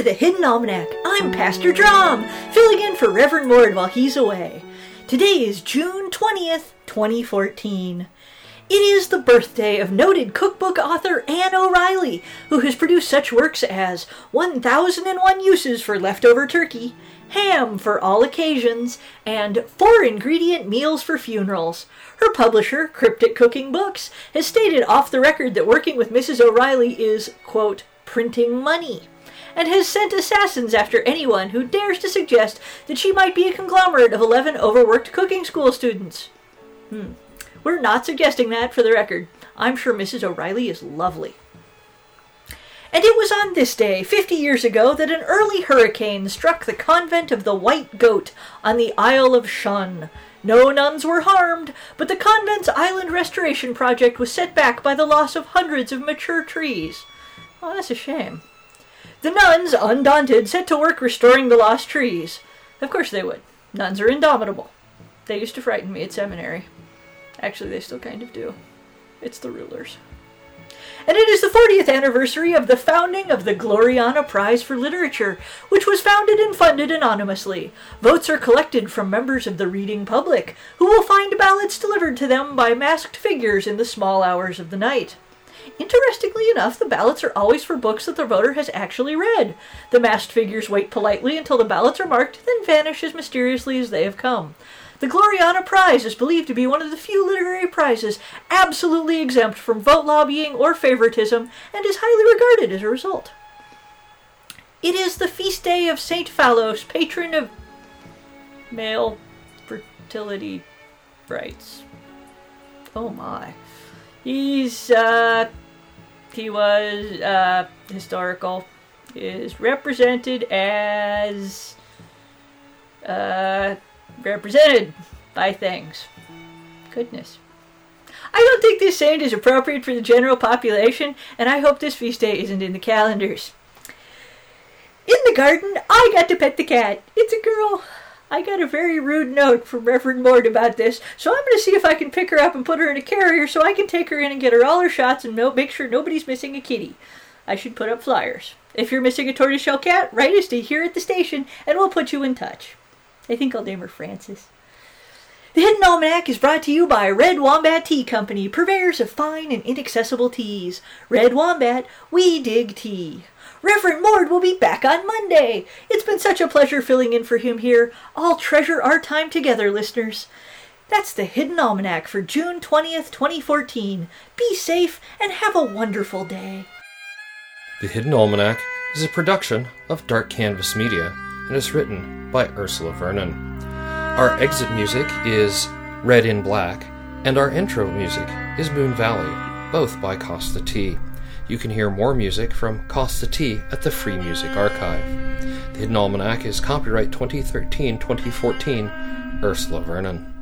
to the Hidden Almanac. I'm Pastor Drom, filling in for Reverend Mord while he's away. Today is June 20th, 2014. It is the birthday of noted cookbook author Anne O'Riley, who has produced such works as 1001 Uses for Leftover Turkey, Ham for All Occasions, and Four Ingredient Meals for Funerals. Her publisher, Cryptic Cooking Books, has stated off the record that working with Mrs. O'Riley is, quote, printing money and has sent assassins after anyone who dares to suggest that she might be a conglomerate of 11 overworked cooking school students. Hmm. We're not suggesting that for the record. I'm sure Mrs. O'Riley is lovely. And it was on this day, 50 years ago, that an early hurricane struck the convent of the White Goat on the Isle of Shun. No nuns were harmed, but the convent's island restoration project was set back by the loss of hundreds of mature trees. Oh, that's a shame. The nuns, undaunted, set to work restoring the lost trees. Of course they would. Nuns are indomitable. They used to frighten me at seminary. Actually, they still kind of do. It's the rulers. And it is the 40th anniversary of the founding of the Gloriana Prize for Literature, which was founded and funded anonymously. Votes are collected from members of the reading public, who will find ballots delivered to them by masked figures in the small hours of the night. Interestingly enough, the ballots are always for books that the voter has actually read. The masked figures wait politely until the ballots are marked, then vanish as mysteriously as they have come. The Gloriana Prize is believed to be one of the few literary prizes absolutely exempt from vote lobbying or favoritism, and is highly regarded as a result. It is the feast day of Saint Phallos, patron of male fertility rights. Oh my. He's, uh, he was, uh, historical. Is represented as, uh, represented by things. Goodness. I don't think this saint is appropriate for the general population, and I hope this feast day isn't in the calendars. In the garden, I got to pet the cat. It's a girl. I got a very rude note from Reverend Mord about this, so I'm going to see if I can pick her up and put her in a carrier so I can take her in and get her all her shots and make sure nobody's missing a kitty. I should put up flyers. If you're missing a tortoiseshell cat, write us to here at the station and we'll put you in touch. I think I'll name her Frances. The Hidden Almanac is brought to you by Red Wombat Tea Company, purveyors of fine and inaccessible teas. Red Wombat, we dig tea. Reverend Mord will be back on Monday. It's been such a pleasure filling in for him here. I'll treasure our time together, listeners. That's the Hidden Almanac for June 20th, 2014. Be safe and have a wonderful day. The Hidden Almanac is a production of Dark Canvas Media and is written by Ursula Vernon. Our exit music is Red in Black, and our intro music is Moon Valley, both by Kosta T. You can hear more music from Kosta T at the Free Music Archive. The Hidden Almanac is copyright 2013 2014, Ursula Vernon.